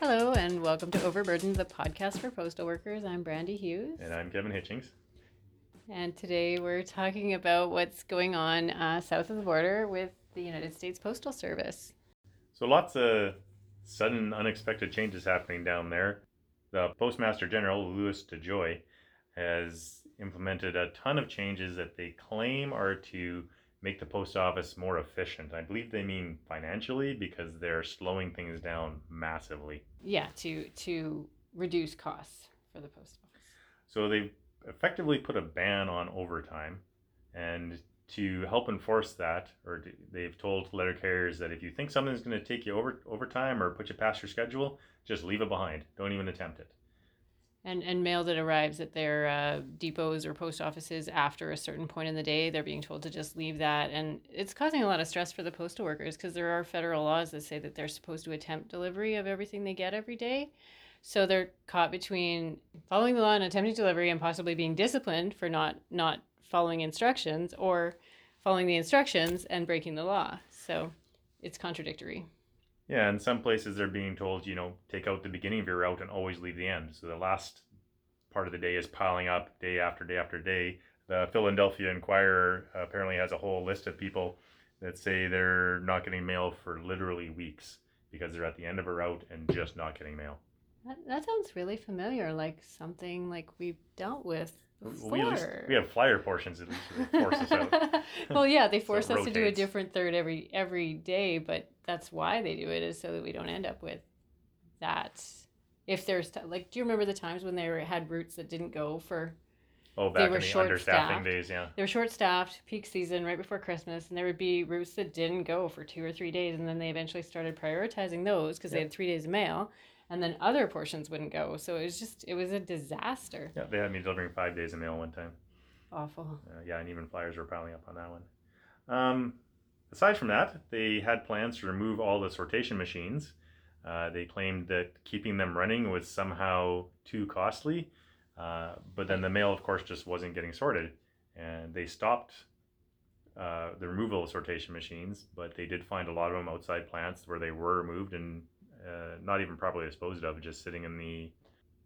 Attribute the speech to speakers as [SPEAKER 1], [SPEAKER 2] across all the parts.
[SPEAKER 1] Hello, and welcome to Overburdened, the podcast for postal workers. I'm Brandy Hughes.
[SPEAKER 2] And I'm Kevin Hitchings.
[SPEAKER 1] And today we're talking about what's going on uh, south of the border with the United States Postal Service.
[SPEAKER 2] So, lots of sudden, unexpected changes happening down there. The Postmaster General, Louis DeJoy, has implemented a ton of changes that they claim are to make the post office more efficient. I believe they mean financially because they're slowing things down massively.
[SPEAKER 1] Yeah, to to reduce costs for the post office.
[SPEAKER 2] So they've effectively put a ban on overtime and to help enforce that or they've told letter carriers that if you think something's going to take you over overtime or put you past your schedule, just leave it behind. Don't even attempt it
[SPEAKER 1] and and mail that arrives at their uh, depots or post offices after a certain point in the day they're being told to just leave that. And it's causing a lot of stress for the postal workers because there are federal laws that say that they're supposed to attempt delivery of everything they get every day. So they're caught between following the law and attempting delivery and possibly being disciplined for not not following instructions or following the instructions and breaking the law. So it's contradictory
[SPEAKER 2] yeah, in some places they're being told, you know, take out the beginning of your route and always leave the end. So the last part of the day is piling up day after day after day. The Philadelphia Inquirer apparently has a whole list of people that say they're not getting mail for literally weeks because they're at the end of a route and just not getting mail.
[SPEAKER 1] That, that sounds really familiar, like something like we've dealt with before.
[SPEAKER 2] We, least, we have flyer portions at least force us out.
[SPEAKER 1] well, yeah, they force so us rotates. to do a different third every every day, but that's why they do it is so that we don't end up with that. If there's t- like, do you remember the times when they were, had routes that didn't go for?
[SPEAKER 2] Oh, back they were in the understaffing days, yeah.
[SPEAKER 1] They were short staffed, peak season, right before Christmas, and there would be routes that didn't go for two or three days, and then they eventually started prioritizing those because yep. they had three days of mail and then other portions wouldn't go. So it was just it was a disaster.
[SPEAKER 2] Yeah, they had me delivering five days of mail one time.
[SPEAKER 1] Awful.
[SPEAKER 2] Uh, yeah, and even flyers were piling up on that one. Um, aside from that, they had plans to remove all the sortation machines. Uh, they claimed that keeping them running was somehow too costly, uh, but then the mail, of course, just wasn't getting sorted, and they stopped uh, the removal of sortation machines. But they did find a lot of them outside plants where they were removed and uh, not even properly disposed of, just sitting in the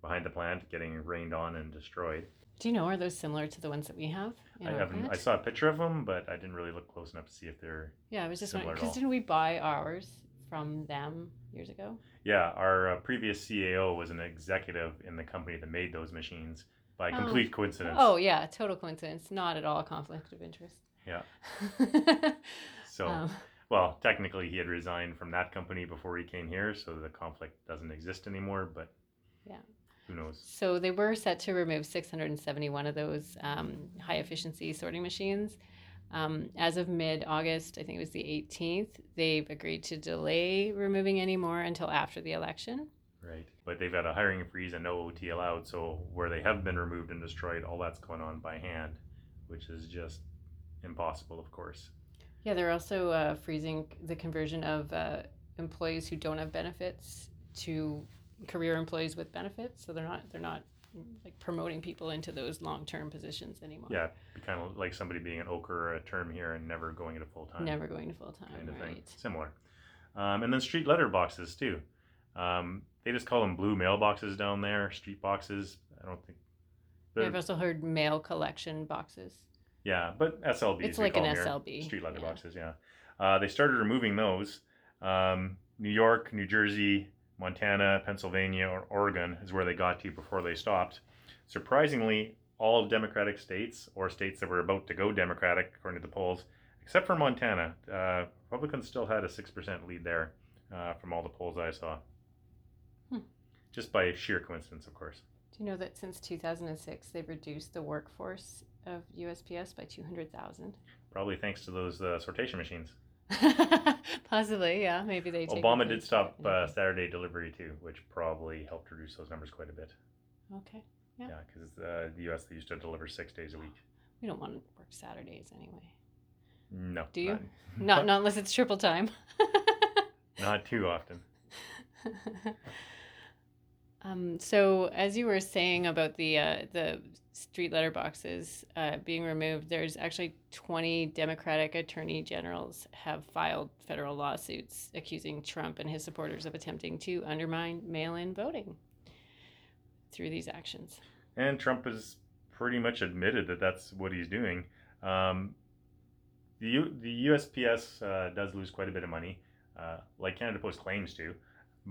[SPEAKER 2] behind the plant, getting rained on and destroyed.
[SPEAKER 1] Do you know are those similar to the ones that we have?
[SPEAKER 2] I haven't. Plant? I saw a picture of them, but I didn't really look close enough to see if they're.
[SPEAKER 1] Yeah, I was just wondering because didn't we buy ours from them years ago?
[SPEAKER 2] Yeah, our uh, previous CAO was an executive in the company that made those machines by oh. complete coincidence.
[SPEAKER 1] Oh yeah, total coincidence, not at all a conflict of interest.
[SPEAKER 2] Yeah. so. Um well, technically, he had resigned from that company before he came here, so the conflict doesn't exist anymore. But
[SPEAKER 1] yeah,
[SPEAKER 2] who knows?
[SPEAKER 1] So they were set to remove 671 of those um, high efficiency sorting machines. Um, as of mid August, I think it was the 18th, they've agreed to delay removing any more until after the election.
[SPEAKER 2] Right. But they've had a hiring freeze and no OT allowed. So where they have been removed and destroyed, all that's going on by hand, which is just impossible, of course.
[SPEAKER 1] Yeah, they're also uh, freezing the conversion of uh, employees who don't have benefits to career employees with benefits. So they're not they're not like promoting people into those long term positions anymore.
[SPEAKER 2] Yeah, kind of like somebody being an ochre a term here and never going into full time.
[SPEAKER 1] Never going to full time. Kind of right. thing.
[SPEAKER 2] Similar. Um, and then street letter boxes too. Um, they just call them blue mailboxes down there, street boxes. I don't think.
[SPEAKER 1] I've also heard mail collection boxes.
[SPEAKER 2] Yeah, but SLBs.
[SPEAKER 1] It's like an SLB.
[SPEAKER 2] Street letterboxes, yeah. yeah. Uh, they started removing those. Um, New York, New Jersey, Montana, Pennsylvania, or Oregon is where they got to before they stopped. Surprisingly, all Democratic states or states that were about to go Democratic, according to the polls, except for Montana, uh, Republicans still had a 6% lead there uh, from all the polls I saw. Hmm. Just by sheer coincidence, of course.
[SPEAKER 1] Do you know that since 2006, they've reduced the workforce of USPS by 200,000.
[SPEAKER 2] Probably thanks to those uh, sortation machines.
[SPEAKER 1] Possibly, yeah. Maybe they.
[SPEAKER 2] Obama did stop uh, Saturday delivery too, which probably helped reduce those numbers quite a bit.
[SPEAKER 1] Okay. Yeah.
[SPEAKER 2] Yeah, because uh, the U.S. they used to deliver six days a week.
[SPEAKER 1] We don't want to work Saturdays anyway.
[SPEAKER 2] No.
[SPEAKER 1] Do you? Not, not, not unless it's triple time.
[SPEAKER 2] not too often.
[SPEAKER 1] Um, so as you were saying about the uh, the street letter boxes uh, being removed, there's actually 20 Democratic attorney generals have filed federal lawsuits accusing Trump and his supporters of attempting to undermine mail-in voting through these actions.
[SPEAKER 2] And Trump has pretty much admitted that that's what he's doing. Um, the, U- the USPS uh, does lose quite a bit of money, uh, like Canada Post claims to,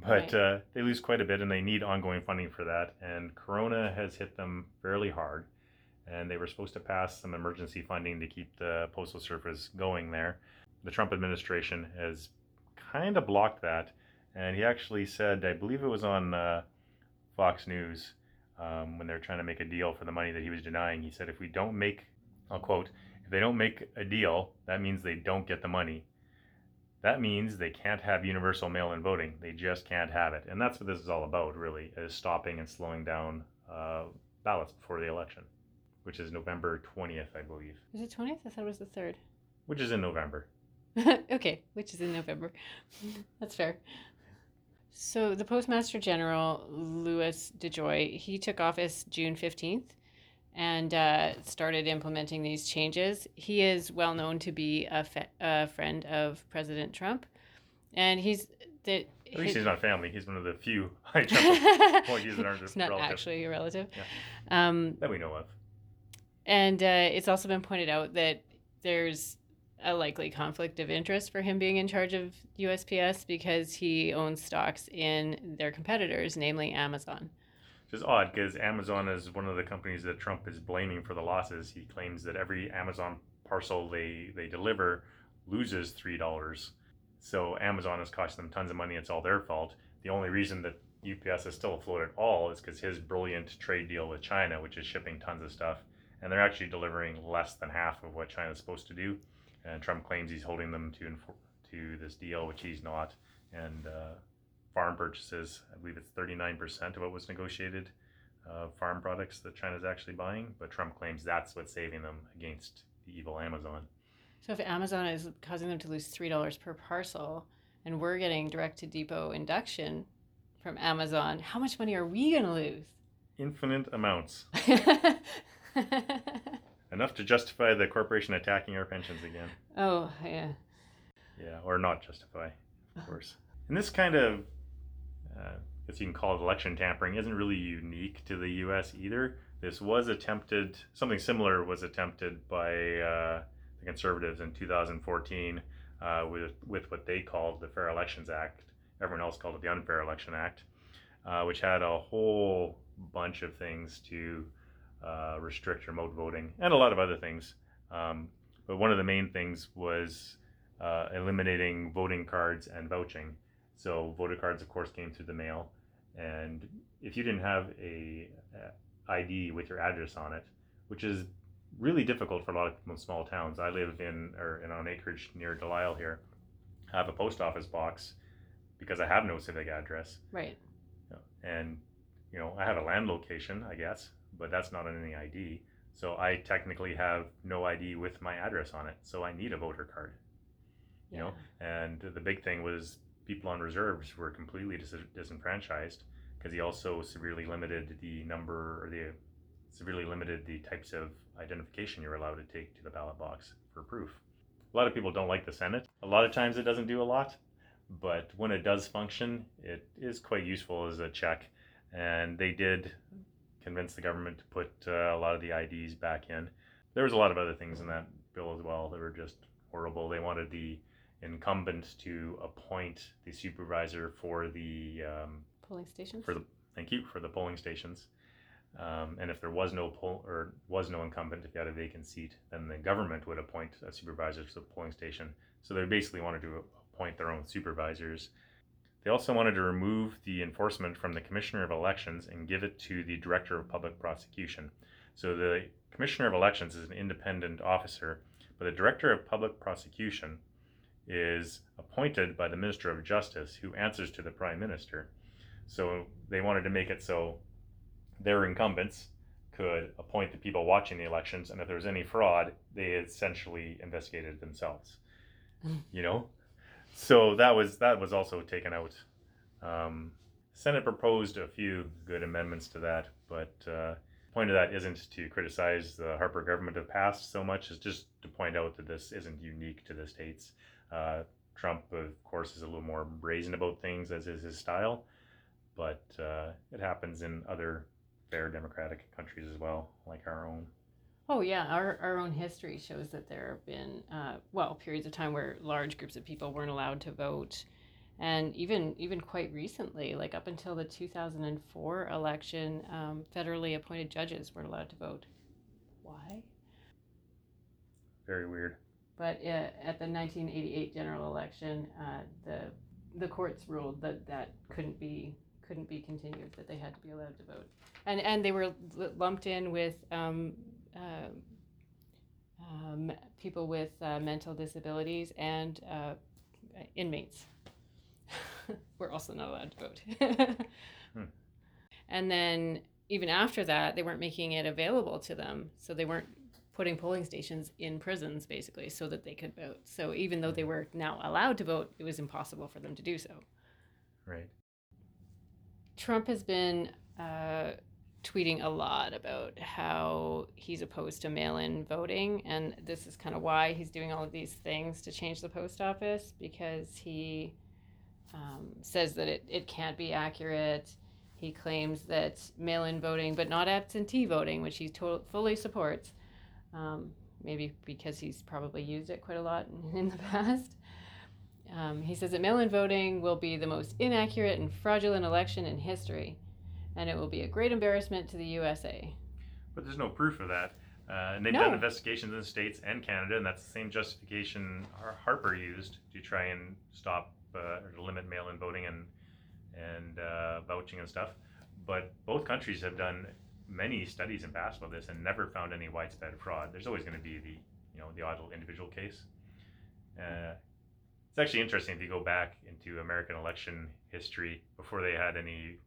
[SPEAKER 2] but
[SPEAKER 1] Right.
[SPEAKER 2] uh, they lose quite a bit and they need ongoing funding for that. And Corona has hit them fairly hard. And they were supposed to pass some emergency funding to keep the postal service going there. The Trump administration has kind of blocked that. And he actually said, I believe it was on uh, Fox News, um, when they're trying to make a deal for the money that he was denying. He said, if we don't make, I'll quote, if they don't make a deal, that means they don't get the money. That means they can't have universal mail in voting. They just can't have it. And that's what this is all about, really, is stopping and slowing down uh, ballots before the election, which is November 20th, I believe,
[SPEAKER 1] Is it 20th? I thought it was the 3rd.
[SPEAKER 2] which is in November.
[SPEAKER 1] okay, which is in November. That's fair. So the Postmaster General Louis DeJoy he took office June fifteenth, and uh, started implementing these changes. He is well known to be a, fe- a friend of President Trump, and he's the.
[SPEAKER 2] At least
[SPEAKER 1] his-
[SPEAKER 2] he's not family. He's one of the few high Trump appointees that aren't
[SPEAKER 1] He's not
[SPEAKER 2] relative
[SPEAKER 1] actually a relative. Um,
[SPEAKER 2] that we know of.
[SPEAKER 1] and uh, it's also been pointed out that there's a likely conflict of interest for him being in charge of USPS because he owns stocks in their competitors, namely Amazon.
[SPEAKER 2] Which is odd because Amazon is one of the companies that Trump is blaming for the losses. He claims that every Amazon parcel they, they deliver loses three dollars. So Amazon has cost them tons of money. It's all their fault. The only reason that UPS is still afloat at all is because his brilliant trade deal with China, which is shipping tons of stuff, and they're actually delivering less than half of what China's supposed to do. And Trump claims he's holding them to to this deal, which he's not. And uh, farm purchases, I believe it's 39% of what was negotiated uh, farm products that China's actually buying, but Trump claims that's what's saving them against the evil Amazon.
[SPEAKER 1] So if Amazon is causing them to lose three dollars per parcel, and we're getting direct to depot induction from Amazon, how much money are we gonna lose?
[SPEAKER 2] Infinite amounts. Enough to justify the corporation attacking our pensions again.
[SPEAKER 1] oh yeah.
[SPEAKER 2] Yeah, or not justify, of course. And this kind of, uh, you can call it election tampering, isn't really unique to the U.S. either. This was attempted, something similar was attempted by uh, the conservatives in 2014 uh, with with what they called the Fair Elections Act. Everyone else called it the Unfair Election Act, uh, which had a whole bunch of things to uh, restrict remote voting and a lot of other things. Um, but one of the main things was uh, eliminating voting cards and vouching. So voter cards, of course, came through the mail, and if you didn't have a, uh ID with your address on it, which is really difficult for a lot of small towns. I live in or in on acreage near Delisle here. I have a post office box because I have no civic address,
[SPEAKER 1] Right.
[SPEAKER 2] and you know I have a land location, I guess, but that's not on any ID. So I technically have no ID with my address on it. So I need a voter card you know and the big thing was people on reserves were completely dis- disenfranchised because he also severely limited the number or the severely limited the types of identification you're allowed to take to the ballot box for proof. A lot of people don't like the senate. A lot of times it doesn't do a lot but when it does function it is quite useful as a check. And they did convince the government to put uh, a lot of the ids back in. There was a lot of other things in that bill as well that were just horrible. They wanted the incumbent to appoint the supervisor for the um,
[SPEAKER 1] Polling stations.
[SPEAKER 2] for the thank you for the polling stations. Um, and if there was no poll or was no incumbent, if you had a vacant seat, then the government would appoint a supervisor to the polling station. So they basically wanted to appoint their own supervisors. They also wanted to remove the enforcement from the Commissioner of Elections and give it to the Director of Public Prosecution. So the Commissioner of Elections is an independent officer, but the Director of Public Prosecution is appointed by the Minister of Justice, who answers to the Prime Minister. So they wanted to make it so their incumbents could appoint the people watching the elections, and if there was any fraud, they essentially investigated themselves. You know, so that was that was also taken out. Um, Senate proposed a few good amendments to that, but uh, point of that isn't to criticize the Harper government of past so much as just to point out that this isn't unique to the states. Uh, Trump, of course, is a little more brazen about things, as is his style, but uh, it happens in other fair democratic countries as well, like our own.
[SPEAKER 1] Oh yeah, our, our own history shows that there have been uh, well periods of time where large groups of people weren't allowed to vote, and even even quite recently, like up until the two thousand and four election, um, federally appointed judges weren't allowed to vote. Why?
[SPEAKER 2] Very weird.
[SPEAKER 1] But uh, at the nineteen eighty eight general election, uh, the the courts ruled that that couldn't be couldn't be continued; that they had to be allowed to vote, and and they were l- lumped in with. Um, uh, um, people with uh, mental disabilities and uh, inmates were also not allowed to vote.
[SPEAKER 2] Hmm.
[SPEAKER 1] And then even after that, they weren't making it available to them, so they weren't putting polling stations in prisons basically so that they could vote. So even though they were now allowed to vote, it was impossible for them to do so.
[SPEAKER 2] Right.
[SPEAKER 1] Trump has been uh, tweeting a lot about how he's opposed to mail in voting. And this is kind of why he's doing all of these things to change the post office because he um, says that it, it can't be accurate. He claims that mail in voting, but not absentee voting, which he to- fully supports, um, maybe because he's probably used it quite a lot in, in the past. Um, he says that mail in voting will be the most inaccurate and fraudulent election in history, and it will be a great embarrassment to the USA.
[SPEAKER 2] But there's no proof of that. Uh, and they've
[SPEAKER 1] No.
[SPEAKER 2] done investigations in the states and Canada, and that's the same justification Harper used to try and stop uh, to limit mail-in voting and and uh, vouching and stuff. But both countries have done many studies in past about this and never found any widespread fraud. There's always going to be the you know the odd individual case. Uh, it's actually interesting if you go back into American election history before they had any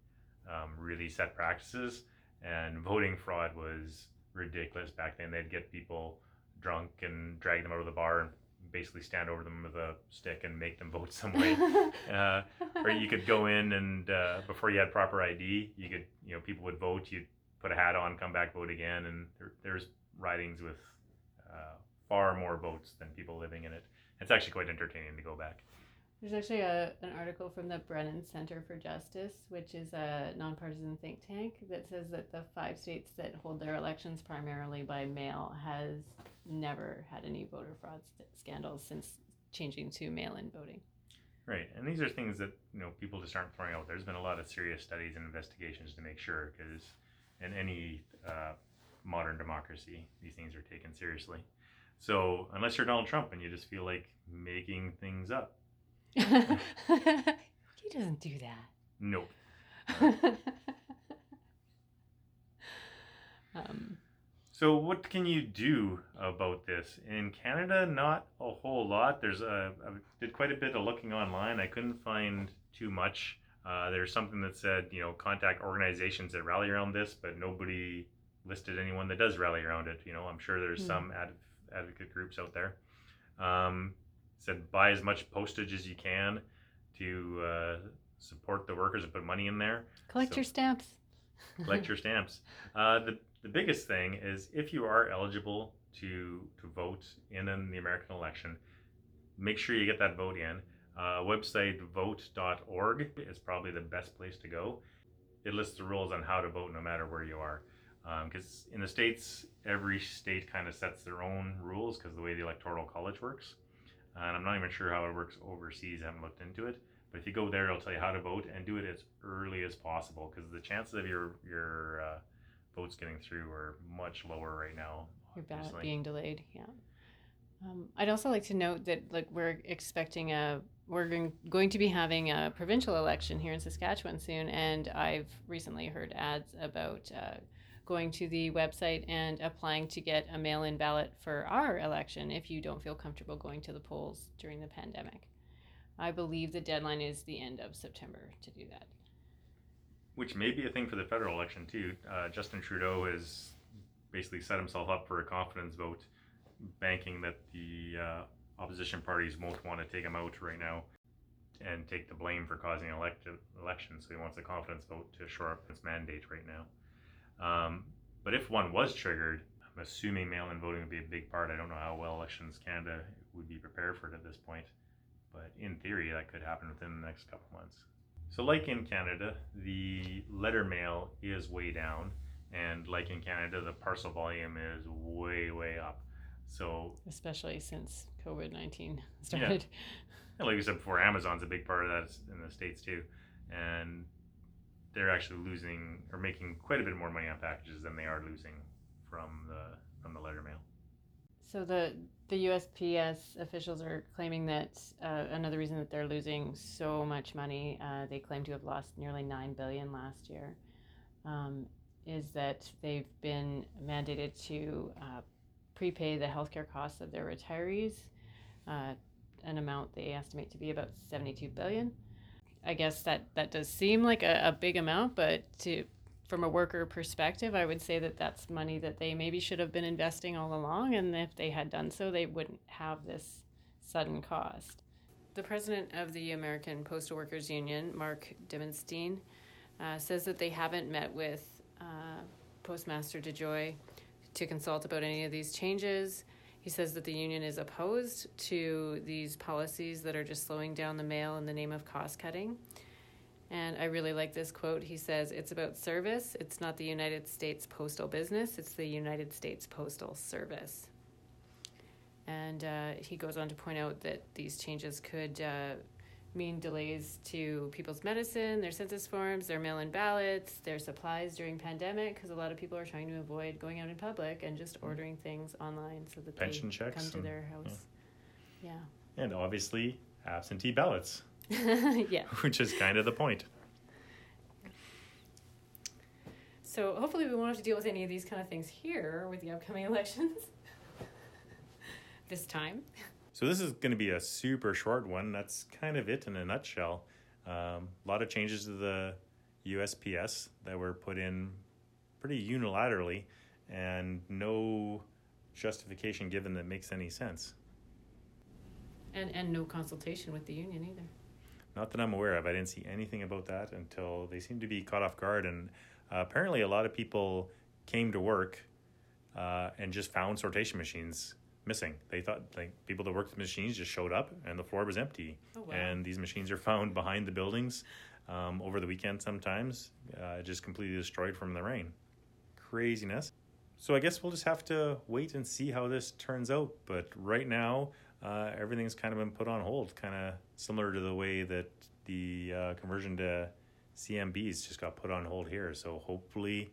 [SPEAKER 2] um, really set practices, and voting fraud was ridiculous back then. They'd get people drunk and drag them out of the bar and basically stand over them with a stick and make them vote some way. uh, or you could go in and uh, before you had proper ID, you could you know people would vote. You'd put a hat on, come back, vote again, and there, there's ridings with uh, far more votes than people living in it. It's actually quite entertaining to go back.
[SPEAKER 1] There's actually a, an article from the Brennan Center for Justice, which is a nonpartisan think tank, that says that the five states that hold their elections primarily by mail has never had any voter fraud st- scandals since changing to mail-in voting.
[SPEAKER 2] Right, and these are things that you know people just aren't throwing out. There's been a lot of serious studies and investigations to make sure, because in any uh, modern democracy, these things are taken seriously. So unless you're Donald Trump and you just feel like making things up,
[SPEAKER 1] he doesn't do that.
[SPEAKER 2] nope.
[SPEAKER 1] that. um,
[SPEAKER 2] So what can you do about this in Canada? Not a whole lot. There's a I did quite a bit of looking online. I couldn't find too much. Uh, there's something that said you know contact organizations that rally around this, but nobody listed anyone that does rally around it. You know, I'm sure there's
[SPEAKER 1] Hmm.
[SPEAKER 2] some ad, advocate groups out there. Um, said buy as much postage as you can to uh, support the workers and put money in there
[SPEAKER 1] collect
[SPEAKER 2] So-
[SPEAKER 1] your stamps.
[SPEAKER 2] collect your stamps. Uh, the, the biggest thing is if you are eligible to to vote in, in the American election, make sure you get that vote in. Uh, website vote.org is probably the best place to go. It lists the rules on how to vote no matter where you are. Because in the states, every state kind of sets their own rules because the way the electoral college works. And I'm not even sure how it works overseas. I haven't looked into it. But if you go there, it'll tell you how to vote and do it as early as possible because the chances of your your uh, votes getting through are much lower right now.
[SPEAKER 1] Your ballot
[SPEAKER 2] obviously.
[SPEAKER 1] being delayed, yeah. Um, I'd also like to note that like we're expecting a we're going, going to be having a provincial election here in Saskatchewan soon, and I've recently heard ads about uh, going to the website and applying to get a mail-in ballot for our election if you don't feel comfortable going to the polls during the pandemic. I believe the deadline is the end of September to do that.
[SPEAKER 2] Which may be a thing for the federal election too. Uh, Justin Trudeau has basically set himself up for a confidence vote, banking that the uh, opposition parties won't want to take him out right now. and take the blame for causing an elect- election. So he wants a confidence vote to shore up his mandate right now. Um, but if one was triggered, I'm assuming mail-in voting would be a big part. I don't know how well Elections Canada would be prepared for it at this point, but in theory, that could happen within the next couple months. So, like in Canada, the letter mail is way down, and like in Canada, the parcel volume is way, way up. So,
[SPEAKER 1] especially since COVID nineteen started.
[SPEAKER 2] Yeah. like we said before, Amazon's a big part of that in the states too, and they're actually losing or making quite a bit more money on packages than they are losing from the from the letter mail.
[SPEAKER 1] So the the USPS officials are claiming that uh, another reason that they're losing so much money, uh, they claim to have lost nearly nine billion last year, um, is that they've been mandated to uh, prepay the healthcare costs of their retirees, uh, an amount they estimate to be about seventy-two billion. I guess that that does seem like a, a big amount, but to from a worker perspective, I would say that that's money that they maybe should have been investing all along, and if they had done so, they wouldn't have this sudden cost. The president of the American Postal Workers Union, Mark Dimondstein, uh, says that they haven't met with uh, Postmaster DeJoy to consult about any of these changes. He says that the union is opposed to these policies that are just slowing down the mail in the name of cost cutting. And I really like this quote. He says, It's about service. It's not the United States postal business, it's the United States Postal Service. And uh, he goes on to point out that these changes could uh, mean delays to people's medicine, their census forms, their mail in ballots, their supplies during pandemic, because a lot of people are trying to avoid going out in public and just ordering things online so that
[SPEAKER 2] Pension
[SPEAKER 1] they
[SPEAKER 2] checks
[SPEAKER 1] come to
[SPEAKER 2] and-
[SPEAKER 1] their house. Yeah.
[SPEAKER 2] And obviously, absentee ballots,
[SPEAKER 1] yeah.
[SPEAKER 2] which is kind of the point.
[SPEAKER 1] So hopefully we won't have to deal with any of these kind of things here with the upcoming elections this time.
[SPEAKER 2] So this is going to be a super short one. That's kind of it in a nutshell. Um, a lot of changes to the USPS that were put in pretty unilaterally, and no justification given that makes any sense.
[SPEAKER 1] And and no consultation with the union either.
[SPEAKER 2] Not that I'm aware of. I didn't see anything about that until they seemed to be caught off guard. And uh, apparently, a lot of people came to work uh, and just found sortation machines missing. They thought like people that worked the machines just showed up and the floor was empty.
[SPEAKER 1] Oh, wow.
[SPEAKER 2] And these machines are found behind the buildings um, over the weekend sometimes, uh, just completely destroyed from the rain. Craziness. So I guess we'll just have to wait and see how this turns out. But right now, uh, everything's kind of been put on hold, kind of similar to the way that the uh, conversion to CMBs just got put on hold here. So hopefully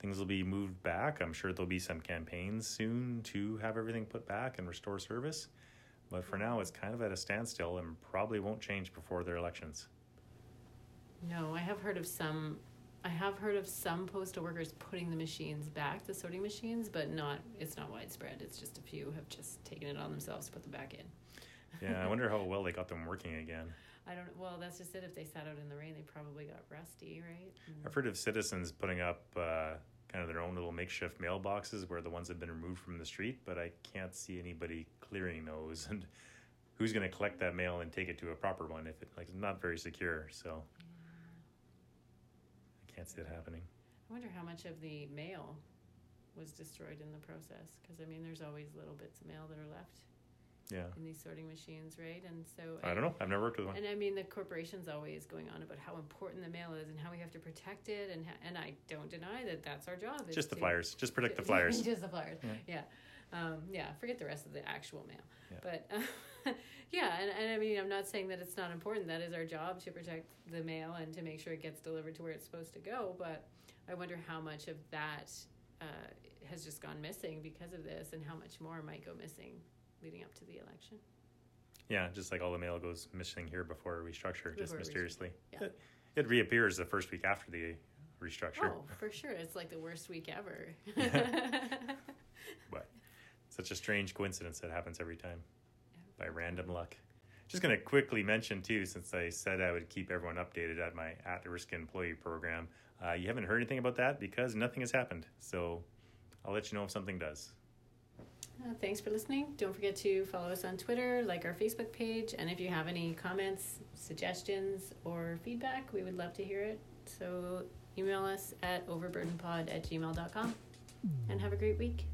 [SPEAKER 2] things will be moved back. I'm sure there'll be some campaigns soon to have everything put back and restore service. But for now, it's kind of at a standstill and probably won't change before their elections.
[SPEAKER 1] No, I have heard of some. I have heard of some postal workers putting the machines back, the sorting machines, but not. It's not widespread. It's just a few have just taken it on themselves to put them back in.
[SPEAKER 2] Yeah, I wonder how well they got them working again.
[SPEAKER 1] I don't. Well, that's just it. If they sat out in the rain, they probably got rusty, right? Mm.
[SPEAKER 2] I've heard of citizens putting up uh, kind of their own little makeshift mailboxes where the ones have been removed from the street, but I can't see anybody clearing those. And who's going to collect that mail and take it to a proper one if it like not very secure? So can't see it happening.
[SPEAKER 1] I wonder how much of the mail was destroyed in the process. Because I mean, there's always little bits of mail that are left
[SPEAKER 2] Yeah,
[SPEAKER 1] in these sorting machines, right? And so
[SPEAKER 2] I don't know. I've never worked with one.
[SPEAKER 1] And I mean, the corporation's always going on about how important the mail is and how we have to protect it, and ha- and I don't deny that that's our job.
[SPEAKER 2] Just the
[SPEAKER 1] to-
[SPEAKER 2] flyers. Just protect the flyers.
[SPEAKER 1] Just the flyers.
[SPEAKER 2] Yeah.
[SPEAKER 1] Yeah. Um, yeah. Forget the rest of the actual mail.
[SPEAKER 2] Yeah.
[SPEAKER 1] But uh, yeah, and, and I mean, I'm not saying that it's not important. That is our job to protect the mail and to make sure it gets delivered to where it's supposed to go. But I wonder how much of that uh, has just gone missing because of this, and how much more might go missing leading up to the election.
[SPEAKER 2] Yeah, just like all the mail goes missing here before a restructure, just
[SPEAKER 1] Before a restructure,
[SPEAKER 2] mysteriously.
[SPEAKER 1] yeah.
[SPEAKER 2] It, it reappears the first week after the restructure.
[SPEAKER 1] Oh, for sure. It's like the worst week ever.
[SPEAKER 2] But such a strange coincidence that happens every time by random luck. Just going to quickly mention, too, since I said I would keep everyone updated at my at risk employee program, uh, you haven't heard anything about that because nothing has happened. So I'll let you know if something does.
[SPEAKER 1] Uh, thanks for listening. Don't forget to follow us on Twitter, like our Facebook page, and if you have any comments, suggestions, or feedback, we would love to hear it. So email us at overburdenpod at gmail.com and have a great week.